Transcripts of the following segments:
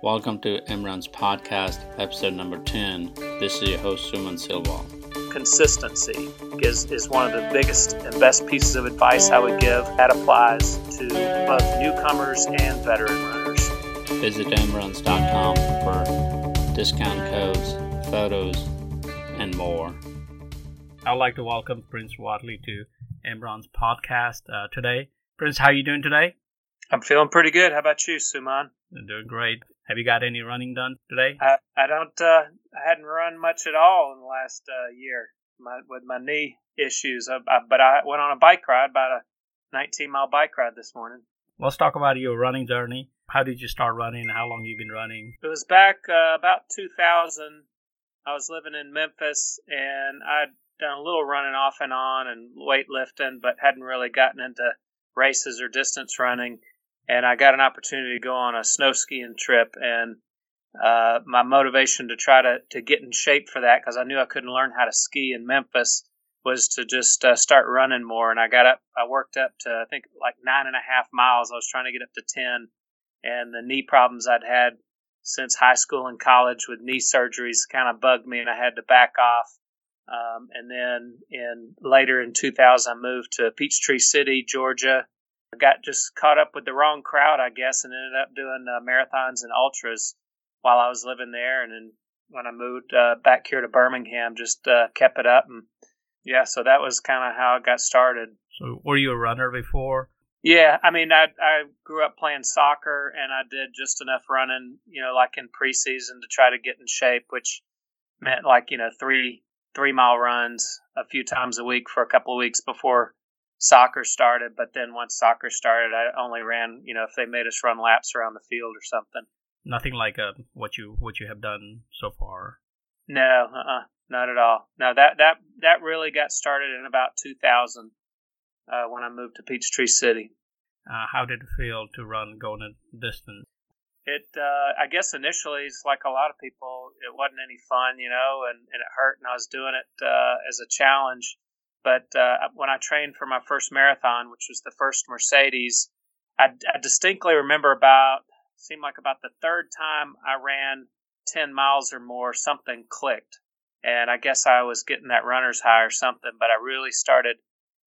Welcome to Imran's podcast, episode number 10. This is your host, Suman Silwal. Consistency is, is one of the biggest and best pieces of advice I would give. That applies to both newcomers and veteran runners. Visit imruns.com for discount codes, photos, and more. I'd like to welcome Prince Whatley to Imran's podcast uh, today. Prince, how are you doing today? I'm feeling pretty good. How about you, Suman? I'm doing great. Have you got any running done today? I, I don't. Uh, I hadn't run much at all in the last uh, year my, with my knee issues. I, I, but I went on a bike ride, about a 19 mile bike ride this morning. Let's talk about your running journey. How did you start running? How long you been running? It was back uh, about 2000. I was living in Memphis, and I'd done a little running off and on and weightlifting, but hadn't really gotten into races or distance running and I got an opportunity to go on a snow skiing trip. And uh, my motivation to try to, to get in shape for that, because I knew I couldn't learn how to ski in Memphis, was to just uh, start running more. And I got up, I worked up to, I think, like nine and a half miles. I was trying to get up to 10. And the knee problems I'd had since high school and college with knee surgeries kind of bugged me, and I had to back off. Um, and then in later in 2000, I moved to Peachtree City, Georgia, got just caught up with the wrong crowd, I guess, and ended up doing uh, marathons and ultras while I was living there. And then when I moved uh, back here to Birmingham, just uh, kept it up. And yeah, so that was kind of how it got started. So were you a runner before? Yeah, I mean, I I grew up playing soccer, and I did just enough running, you know, like in preseason to try to get in shape, which meant like you know three three mile runs a few times a week for a couple of weeks before soccer started, but then once soccer started, I only ran, you know, if they made us run laps around the field or something. Nothing like uh, what you what you have done so far. No, uh-uh, not at all. No, that that that really got started in about 2000 uh, when I moved to Peachtree City. Uh, how did it feel to run going a distance? It, uh, I guess initially, it's like a lot of people, it wasn't any fun, you know, and, and it hurt, and I was doing it uh, as a challenge but uh, when I trained for my first marathon, which was the first Mercedes, I, I distinctly remember about seemed like about the third time I ran 10 miles or more, something clicked. And I guess I was getting that runner's high or something, but I really started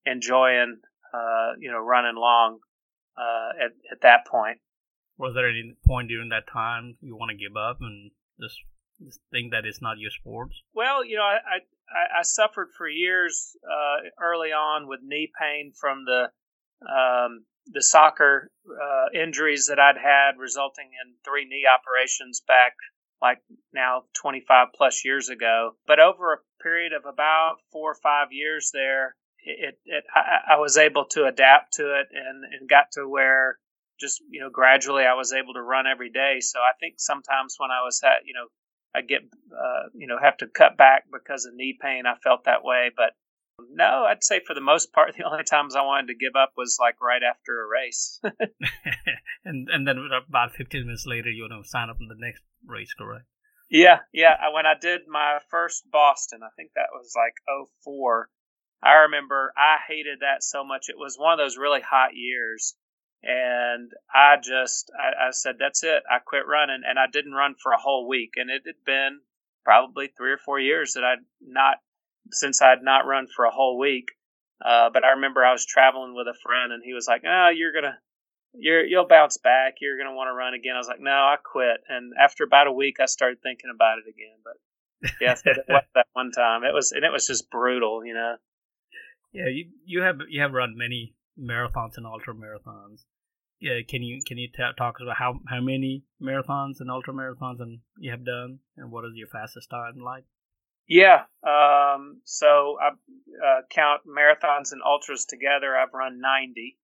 enjoying, uh, you know, running long uh, at, at that point. Was there any point during that time you want to give up and just, just think that it's not your sport? Well, you know, I, I I, I suffered for years uh, early on with knee pain from the um, the soccer uh, injuries that I'd had, resulting in three knee operations back like now 25 plus years ago. But over a period of about four or five years there, it, it I, I was able to adapt to it and, and got to where just you know gradually I was able to run every day. So I think sometimes when I was at you know I get, uh, you know, have to cut back because of knee pain. I felt that way, but no, I'd say for the most part, the only times I wanted to give up was like right after a race. and and then about 15 minutes later, you know, sign up for the next race, correct? Yeah, yeah. When I did my first Boston, I think that was like 04. I remember I hated that so much. It was one of those really hot years and I just I, I, said that's it. I quit running, and I didn't run for a whole week, and it had been probably three or four years that I'd not since I'd not run for a whole week. Uh, but I remember I was traveling with a friend, and he was like, "Oh, you're gonna." You're, you'll bounce back. You're going to want to run again. I was like, no, I quit. And after about a week, I started thinking about it again. But yeah, that one time. It was, and it was just brutal, you know. Yeah, you you have you have run many marathons and ultra marathons. Yeah, can you can you t- talk about how how many marathons and ultra marathons and you have done, and what is your fastest time like? Yeah, um, so I uh, count marathons and ultras together. I've run ninety,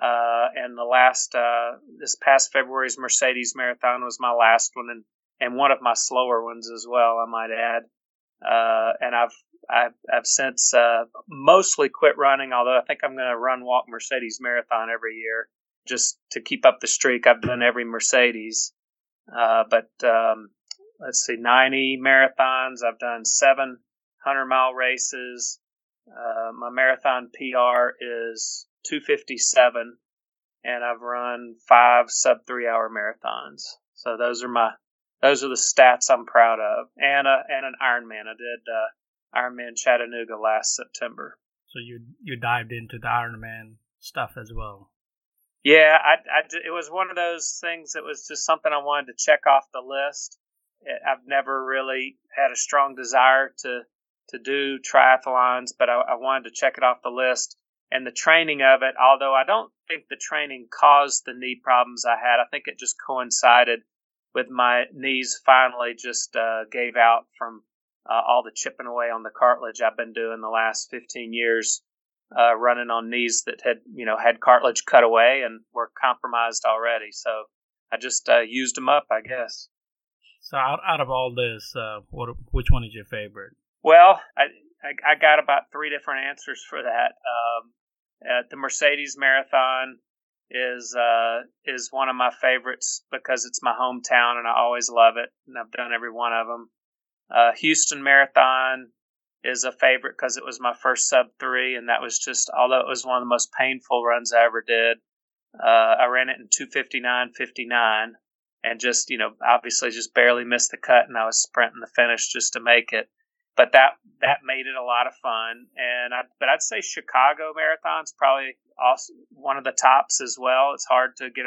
uh, and the last uh, this past February's Mercedes Marathon was my last one, and and one of my slower ones as well. I might add. Uh, and I've I've, I've since uh, mostly quit running, although I think I'm going to run walk Mercedes Marathon every year just to keep up the streak. I've done every Mercedes, uh, but um, let's see, 90 marathons. I've done seven 100 mile races. Uh, my marathon PR is 257, and I've run five sub three hour marathons. So those are my those are the stats I'm proud of, and a, and an Ironman. I did uh, Ironman Chattanooga last September. So you you dived into the Ironman stuff as well. Yeah, I, I, it was one of those things that was just something I wanted to check off the list. I've never really had a strong desire to to do triathlons, but I, I wanted to check it off the list. And the training of it, although I don't think the training caused the knee problems I had, I think it just coincided with my knees finally just uh, gave out from uh, all the chipping away on the cartilage I've been doing the last 15 years, uh, running on knees that had you know had cartilage cut away and were compromised already. So I just uh, used them up, I guess. So out out of all this, uh, what which one is your favorite? Well, I, I, I got about three different answers for that. Um, the Mercedes Marathon is uh, is one of my favorites because it's my hometown and I always love it, and I've done every one of them. Uh, Houston Marathon is a favorite because it was my first sub three, and that was just although it was one of the most painful runs I ever did. Uh, I ran it in 259.59 and just you know obviously just barely missed the cut and I was sprinting the finish just to make it. But that that made it a lot of fun, and I but I'd say Chicago Marathon's probably also one of the tops as well. It's hard to get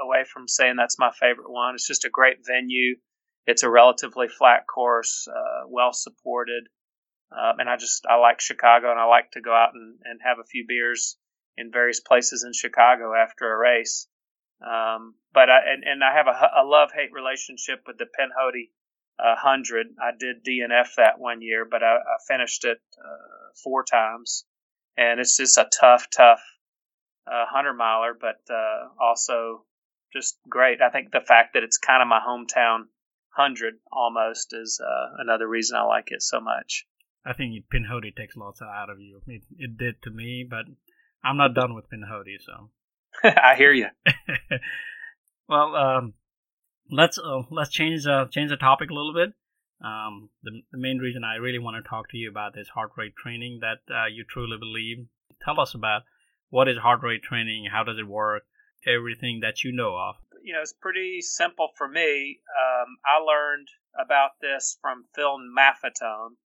away from saying that's my favorite one. It's just a great venue. It's a relatively flat course, uh, well supported, um, and I just I like Chicago, and I like to go out and, and have a few beers in various places in Chicago after a race. Um, but I and, and I have a, a love hate relationship with the Pinhoti uh, hundred. I did DNF that one year, but I, I finished it uh, four times, and it's just a tough, tough uh, hundred miler, but uh, also just great. I think the fact that it's kind of my hometown hundred almost is uh, another reason I like it so much. I think Pinhoti takes lots out of you. It, it did to me, but I'm not done with Pinhoti, so. I hear you. well, um, let's uh, let's change uh, change the topic a little bit. Um, the, the main reason I really want to talk to you about this heart rate training that uh, you truly believe. Tell us about what is heart rate training, how does it work, everything that you know of. You know, it's pretty simple for me. Um, I learned about this from Phil Maffetone,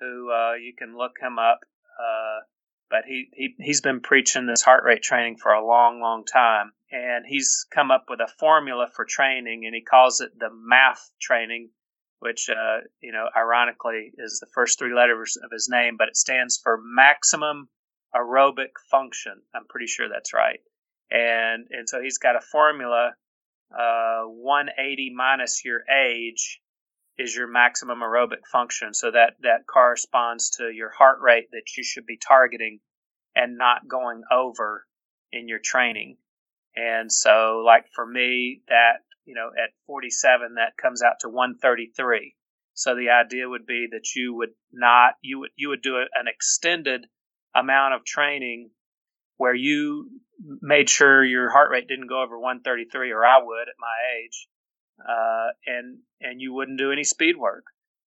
who uh, you can look him up. Uh, but he, he he's been preaching this heart rate training for a long, long time, and he's come up with a formula for training, and he calls it the MAF training, which uh, you know, ironically, is the first three letters of his name, but it stands for maximum aerobic function. I'm pretty sure that's right, and and so he's got a formula, uh, 180 minus your age is your maximum aerobic function. So that, that corresponds to your heart rate that you should be targeting and not going over in your training. And so, like for me, that, you know, at 47, that comes out to 133. So the idea would be that you would not, you would, you would do an extended amount of training where you made sure your heart rate didn't go over 133, or I would at my age uh, and and you wouldn't do any speed work.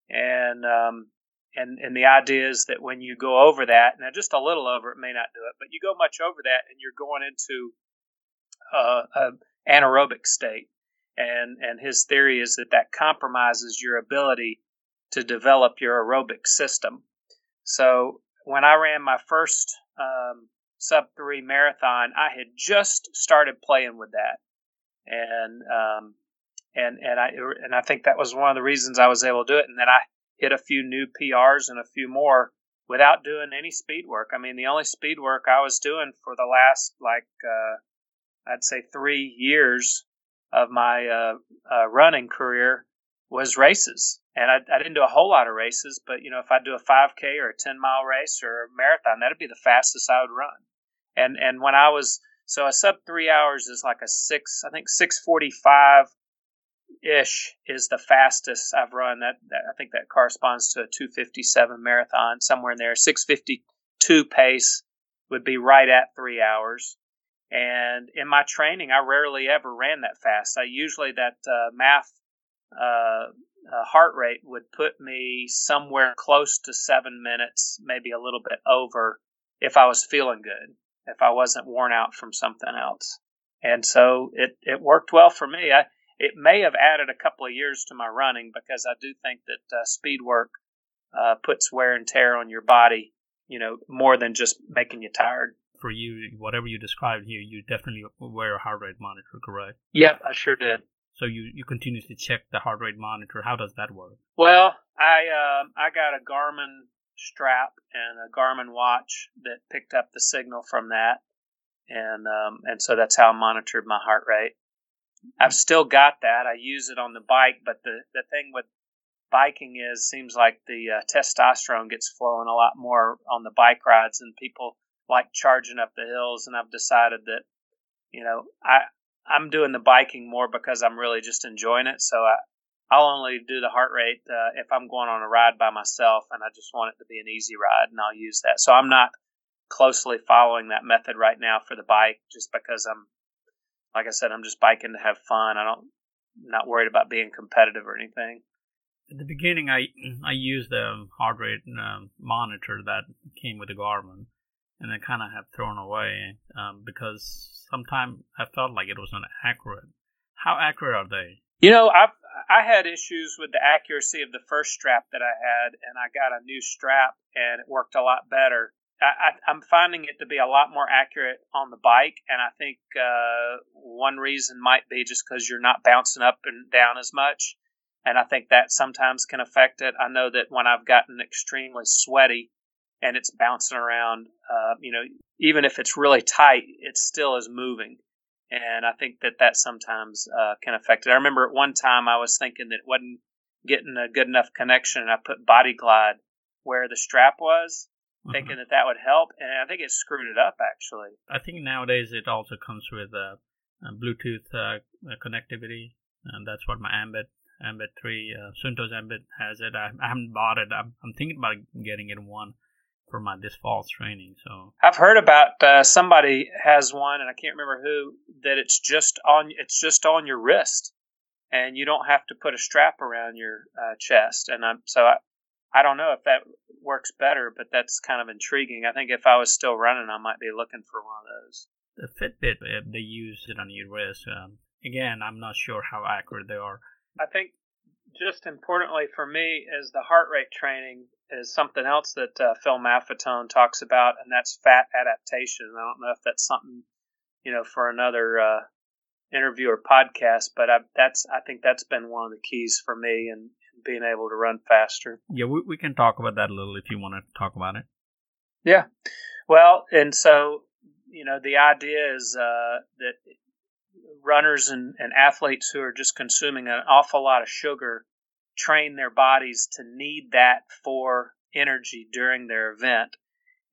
And um, and and the idea is that when you go over that, now just a little over, it may not do it, but you go much over that, and you're going into uh, an anaerobic state. And and his theory is that that compromises your ability to develop your aerobic system. So when I ran my first um, sub three marathon, I had just started playing with that, and um, and and I and I think that was one of the reasons I was able to do it. And then I hit a few new PRs and a few more without doing any speed work. I mean, the only speed work I was doing for the last like uh, I'd say three years of my uh, uh, running career was races. And I, I didn't do a whole lot of races, but you know, if I do a 5K or a 10 mile race or a marathon, that'd be the fastest I would run. And and when I was so a sub three hours is like a six, I think 645 ish is the fastest I've run. That, that, I think that corresponds to a 257 marathon somewhere in there. 652 pace would be right at three hours. And in my training, I rarely ever ran that fast. I usually that uh, MAF uh, uh, heart rate would put me somewhere close to seven minutes, maybe a little bit over, if I was feeling good, if I wasn't worn out from something else. And so it, it worked well for me. I, it may have added a couple of years to my running because I do think that uh, speed work uh, puts wear and tear on your body, you know, more than just making you tired. For you, whatever you described here, you definitely wear a heart rate monitor, correct? Yep, I sure did. So you, you continuously check the heart rate monitor. How does that work? Well, I uh, I got a Garmin strap and a Garmin watch that picked up the signal from that, and um, and so that's how I monitored my heart rate. I've still got that. I use it on the bike, but the the thing with biking is seems like the uh, testosterone gets flowing a lot more on the bike rides, and people like charging up the hills. And I've decided that you know I I'm doing the biking more because I'm really just enjoying it. So I I'll only do the heart rate uh, if I'm going on a ride by myself, and I just want it to be an easy ride, and I'll use that. So I'm not closely following that method right now for the bike, just because I'm, like I said, I'm just biking to have fun. I don't, I'm not worried about being competitive or anything. At the beginning, I I used the heart rate um, monitor that came with the Garmin, and I kind of have thrown away um, because sometimes I felt like it wasn't accurate. How accurate are they? You know, I've I had issues with the accuracy of the first strap that I had, and I got a new strap, and it worked a lot better. I, am finding it to be a lot more accurate on the bike, and I think uh, one reason might be just because you're not bouncing up and down as much, and I think that sometimes can affect it. I know that when I've gotten extremely sweaty and it's bouncing around, uh, you know, even if it's really tight, it still is moving and I think that that sometimes uh, can affect it. I remember at one time I was thinking that it wasn't getting a good enough connection, and I put Body Glide where the strap was. Thinking that that would help, and I think it screwed it up actually. I think nowadays it also comes with uh, Bluetooth uh, connectivity, and that's what my Ambit Ambit 3 uh, Suunto's Ambit has it. I, I haven't bought it. I'm, I'm thinking about getting it one for my this fall's training. So I've heard about uh, somebody has one, and I can't remember who. That it's just on it's just on your wrist, and you don't have to put a strap around your uh, chest. And I'm so I, I don't know if that works better, but that's kind of intriguing. I think if I was still running, I might be looking for one of those. The Fitbit they use it on your wrist. Um, again, I'm not sure how accurate they are. I think just importantly for me is the heart rate training is something else that uh, Phil Maffetone talks about, and that's fat adaptation. I don't know if that's something you know for another uh, interview or podcast, but I, that's I think that's been one of the keys for me and being able to run faster. Yeah, we, we can talk about that a little if you want to talk about it. Yeah, well, and so you know the idea is uh, that runners and, and athletes who are just consuming an awful lot of sugar train their bodies to need that for energy during their event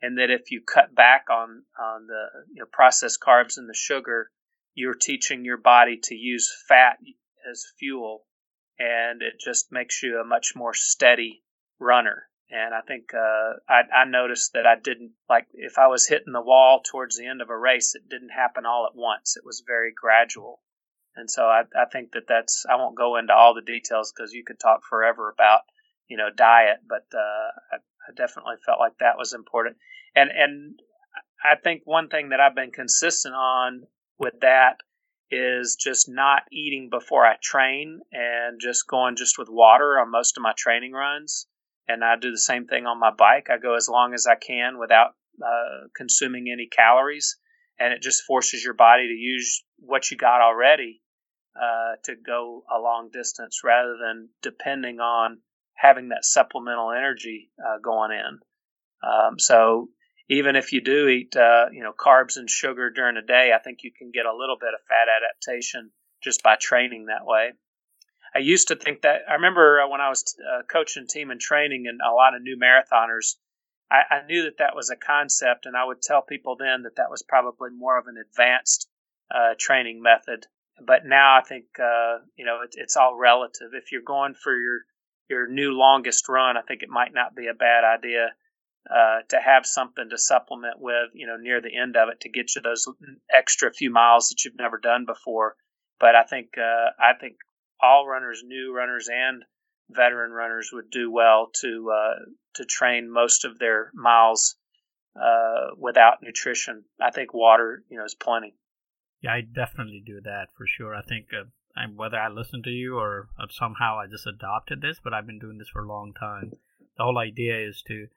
and that if you cut back on on the you know, processed carbs and the sugar you're teaching your body to use fat as fuel and it just makes you a much more steady runner and I think uh, I, I noticed that I didn't like if I was hitting the wall towards the end of a race, it didn't happen all at once. It was very gradual, and so I, I think that that's I won't go into all the details because you could talk forever about you know diet, but uh, I, I definitely felt like that was important. And and I think one thing that I've been consistent on with that is just not eating before I train and just going just with water on most of my training runs and I do the same thing on my bike. I go as long as I can without uh, consuming any calories, and it just forces your body to use what you got already uh, to go a long distance rather than depending on having that supplemental energy uh, going in. Um, so even if you do eat, uh, you know, carbs and sugar during the day, I think you can get a little bit of fat adaptation just by training that way. I used to think that I remember uh, when I was uh, coaching Team in Training and a lot of new marathoners, I, I, knew that that was a concept, and I would tell people then that that was probably more of an advanced uh, training method. But now I think uh, you know it, it's all relative. If you're going for your your new longest run, I think it might not be a bad idea uh, to have something to supplement with, you know, near the end of it to get you those extra few miles that you've never done before. But I think uh, I think all runners, new runners and veteran runners, would do well to uh, to train most of their miles uh, without nutrition. I think water, you know, is plenty. Yeah, I definitely do that for sure. I think uh, and whether I listen to you or somehow I just adopted this, but I've been doing this for a long time. The whole idea is to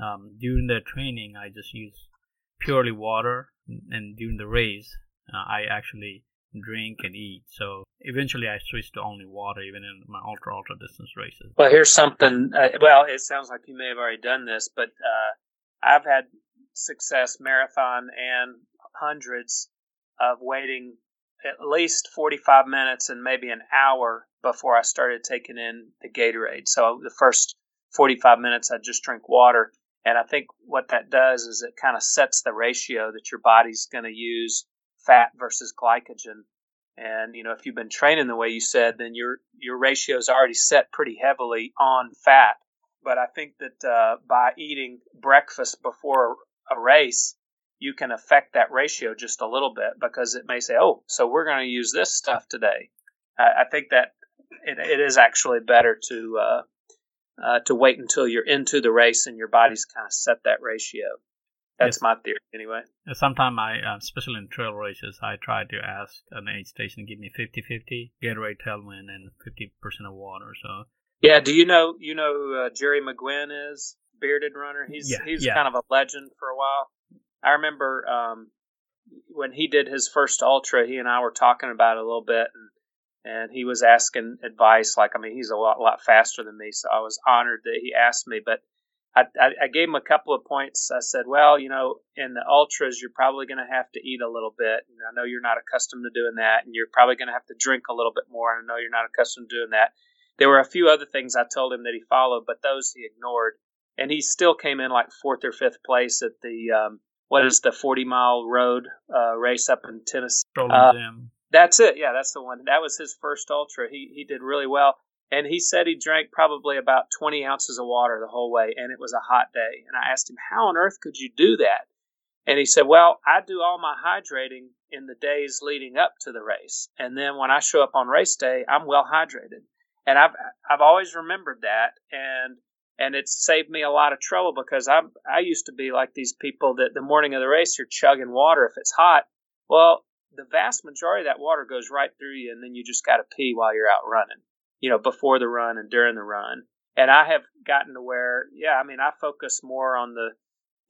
um, during the training I just use purely water, and during the race uh, I actually drink and eat. So eventually I switched to only water, even in my ultra ultra distance races. Well, here's something. Uh, well, it sounds like you may have already done this, but uh, I've had success marathon and hundreds of waiting at least 45 minutes and maybe an hour before I started taking in the Gatorade. So the first 45 minutes I just drink water. And I think what that does is it kind of sets the ratio that your body's going to use fat versus glycogen. And you know, if you've been training the way you said, then your your ratio is already set pretty heavily on fat. But I think that uh, by eating breakfast before a race, you can affect that ratio just a little bit because it may say, "Oh, so we're going to use this stuff today." I, I think that it, it is actually better to uh, uh, to wait until you're into the race and your body's kind of set that ratio. That's yes. my theory, anyway. Sometimes I, uh, especially in trail races, I try to ask an aid station to give me 50-50 Gatorade tailwind and 50% of water. So yeah, do you know you know who uh, Jerry McGuinn is? Bearded runner. He's yeah, he's yeah. kind of a legend for a while. I remember um, when he did his first ultra, he and I were talking about it a little bit, and and he was asking advice. Like, I mean, he's a lot, lot faster than me, so I was honored that he asked me. But I, I, I gave him a couple of points. I said, well, you know, in the ultras, you're probably going to have to eat a little bit. And I know you're not accustomed to doing that, and you're probably going to have to drink a little bit more. And I know you're not accustomed to doing that. There were a few other things I told him that he followed, but those he ignored. And he still came in like fourth or fifth place at the um, what is the 40 mile road uh, race up in Tennessee. Uh, that's it. Yeah, that's the one. That was his first ultra. He he did really well. And he said he drank probably about 20 ounces of water the whole way, and it was a hot day. And I asked him, How on earth could you do that? And he said, Well, I do all my hydrating in the days leading up to the race. And then when I show up on race day, I'm well hydrated. And I've I've always remembered that and and it's saved me a lot of trouble because I I used to be like these people that the morning of the race you're chugging water if it's hot. Well, the vast majority of that water goes right through you and then you just got to pee while you're out running you know, before the run and during the run. And I have gotten to where, yeah, I mean, I focus more on the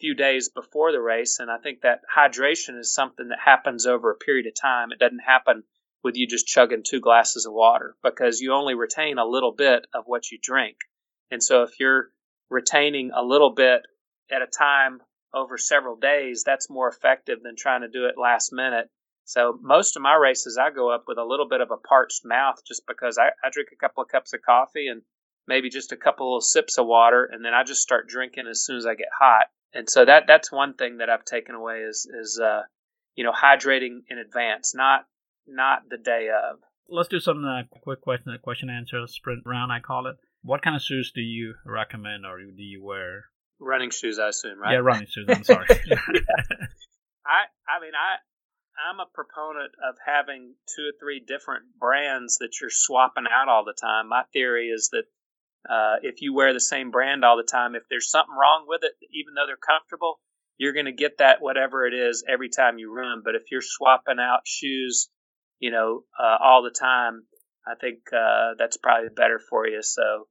few days before the race. And I think that hydration is something that happens over a period of time. It doesn't happen with you just chugging two glasses of water because you only retain a little bit of what you drink. And so if you're retaining a little bit at a time over several days, that's more effective than trying to do it last minute so most of my races, I go up with a little bit of a parched mouth just because I, I drink a couple of cups of coffee and maybe just a couple of sips of water, and then I just start drinking as soon as I get hot. And so that that's one thing that I've taken away is is uh, you know hydrating in advance, not not the day of. Let's do some uh, quick question question answer sprint round. I call it. What kind of shoes do you recommend or do you wear? Running shoes, I assume, right? Yeah, running shoes. I'm sorry. I I mean I I'm a proponent of having two or three different brands that you're swapping out all the time. My theory is that uh, if you wear the same brand all the time, if there's something wrong with it, even though they're comfortable, you're going to get that whatever it is every time you run. But if you're swapping out shoes, you know, uh, all the time, I think uh, that's probably better for you. So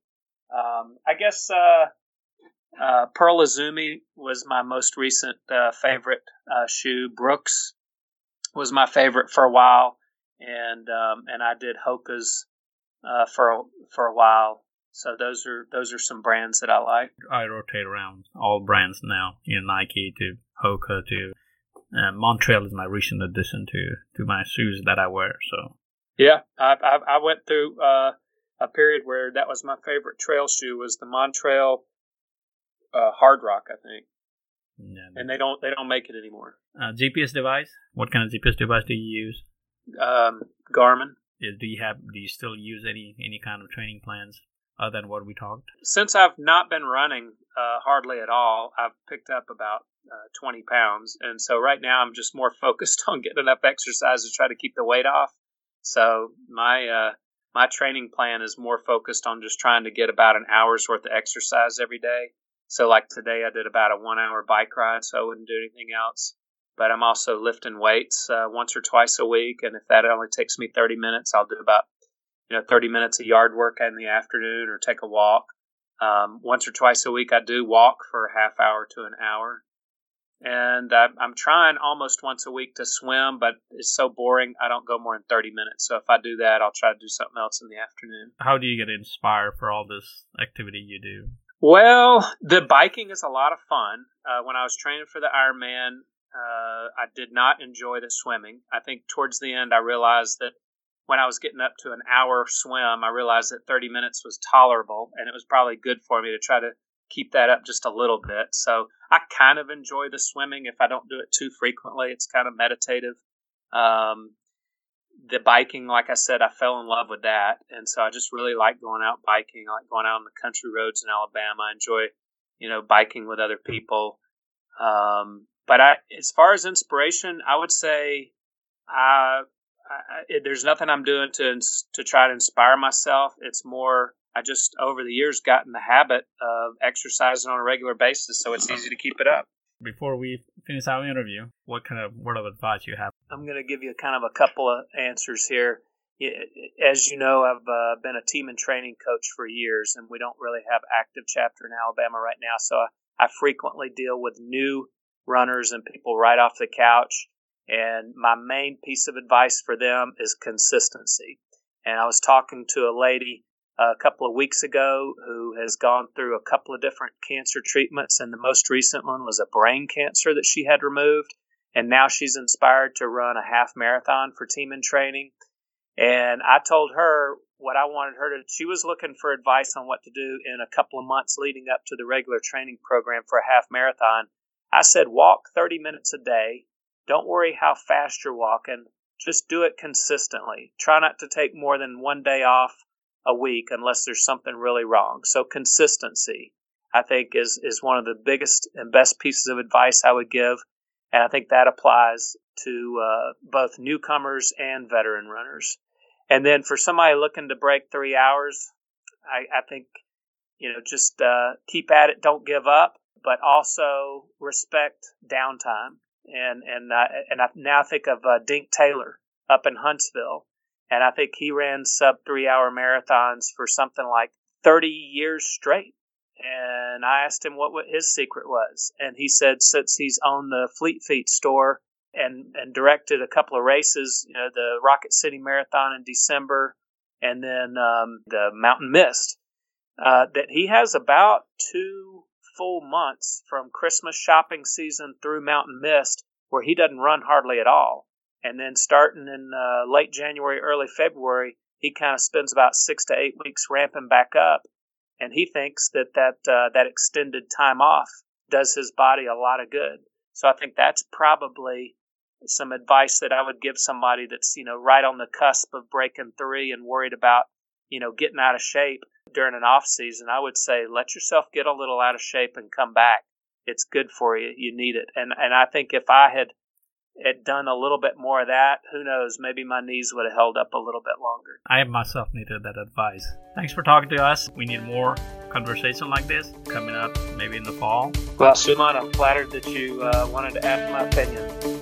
um, I guess uh, uh, Pearl Izumi was my most recent uh, favorite shoe. Brooks was my favorite for a while, and um, and I did Hoka's uh, for a, for a while. So those are those are some brands that I like. I rotate around all brands now, you know, Nike to Hoka to uh, Montrail is my recent addition to to my shoes that I wear. So yeah, I I, I went through uh, a period where that was my favorite trail shoe was the Montrail uh, Hard Rock, I think. Yeah, and they don't they don't make it anymore. Uh, GPS device. What kind of GPS device do you use? Um, Garmin. do you have? Do you still use any any kind of training plans other than what we talked? Since I've not been running uh, hardly at all, I've picked up about uh, 20 pounds, and so right now I'm just more focused on getting enough exercise to try to keep the weight off. So my uh, my training plan is more focused on just trying to get about an hour's worth of exercise every day so like today I did about a one hour bike ride, so I wouldn't do anything else. but I'm also lifting weights uh, once or twice a week. And if that only takes me 30 minutes, I'll do about you know 30 minutes of yard work in the afternoon or take a walk. Um, once or twice a week, I do walk for a half hour to an hour. And I, I'm trying almost once a week to swim, but it's so boring. I don't go more than 30 minutes. So if I do that, I'll try to do something else in the afternoon. How do you get inspired for all this activity you do? Well, the biking is a lot of fun. Uh, when I was training for the Ironman, uh, I did not enjoy the swimming. I think towards the end, I realized that when I was getting up to an hour swim, I realized that 30 minutes was tolerable, and it was probably good for me to try to keep that up just a little bit. So I kind of enjoy the swimming if I don't do it too frequently. It's kind of meditative. Um, the biking, like I said, I fell in love with that, and so I just really like going out biking. I like going out on the country roads in Alabama. I enjoy, you know, biking with other people. Um, but I, as far as inspiration, I would say, I, I, there's nothing I'm doing to to try to inspire myself. It's more I just over the years got in the habit of exercising on a regular basis, so it's easy to keep it up. Before we finish our interview, what kind of word of advice you have? I'm going to give you kind of a couple of answers here. As you know, I've uh, been a Team in Training coach for years, and we don't really have active chapter in Alabama right now. So I, I frequently deal with new runners and people right off the couch. And my main piece of advice for them is consistency. And I was talking to a lady a couple of weeks ago who has gone through a couple of different cancer treatments, and the most recent one was a brain cancer that she had removed. And now she's inspired to run a half marathon for Team in Training. And I told her what I wanted her to. She was looking for advice on what to do in a couple of months leading up to the regular training program for a half marathon. I said, walk 30 minutes a day. Don't worry how fast you're walking. Just do it consistently. Try not to take more than one day off a week unless there's something really wrong. So consistency, I think, is is one of the biggest and best pieces of advice I would give, and I think that applies to uh, both newcomers and veteran runners. And then for somebody looking to break three hours, I, I think you know just uh, keep at it, don't give up, but also respect downtime. And and uh, and I now think of uh, Dink Taylor up in Huntsville and I think he ran sub three hour marathons for something like 30 years straight. And I asked him what, his secret was. And he said, since he's owned the Fleet Feet store and, and directed a couple of races, you know, the Rocket City Marathon in December and then um, the Mountain Mist, uh, that he has about two full months from Christmas shopping season through Mountain Mist where he doesn't run hardly at all. And then starting in uh, late January, early February, he kind of spends about six to eight weeks ramping back up. And he thinks that that, uh, that extended time off does his body a lot of good. So I think that's probably some advice that I would give somebody that's, you know, right on the cusp of breaking three and worried about, you know, getting out of shape during an off season. I would say let yourself get a little out of shape and come back. It's good for you. You need it. And and I think if I had had done a little bit more of that, who knows? Maybe my knees would have held up a little bit longer. I myself needed that advice. Thanks for talking to us. We need more conversation like this coming up maybe in the fall. Well, Suman, I'm flattered that you uh, wanted to ask my opinion.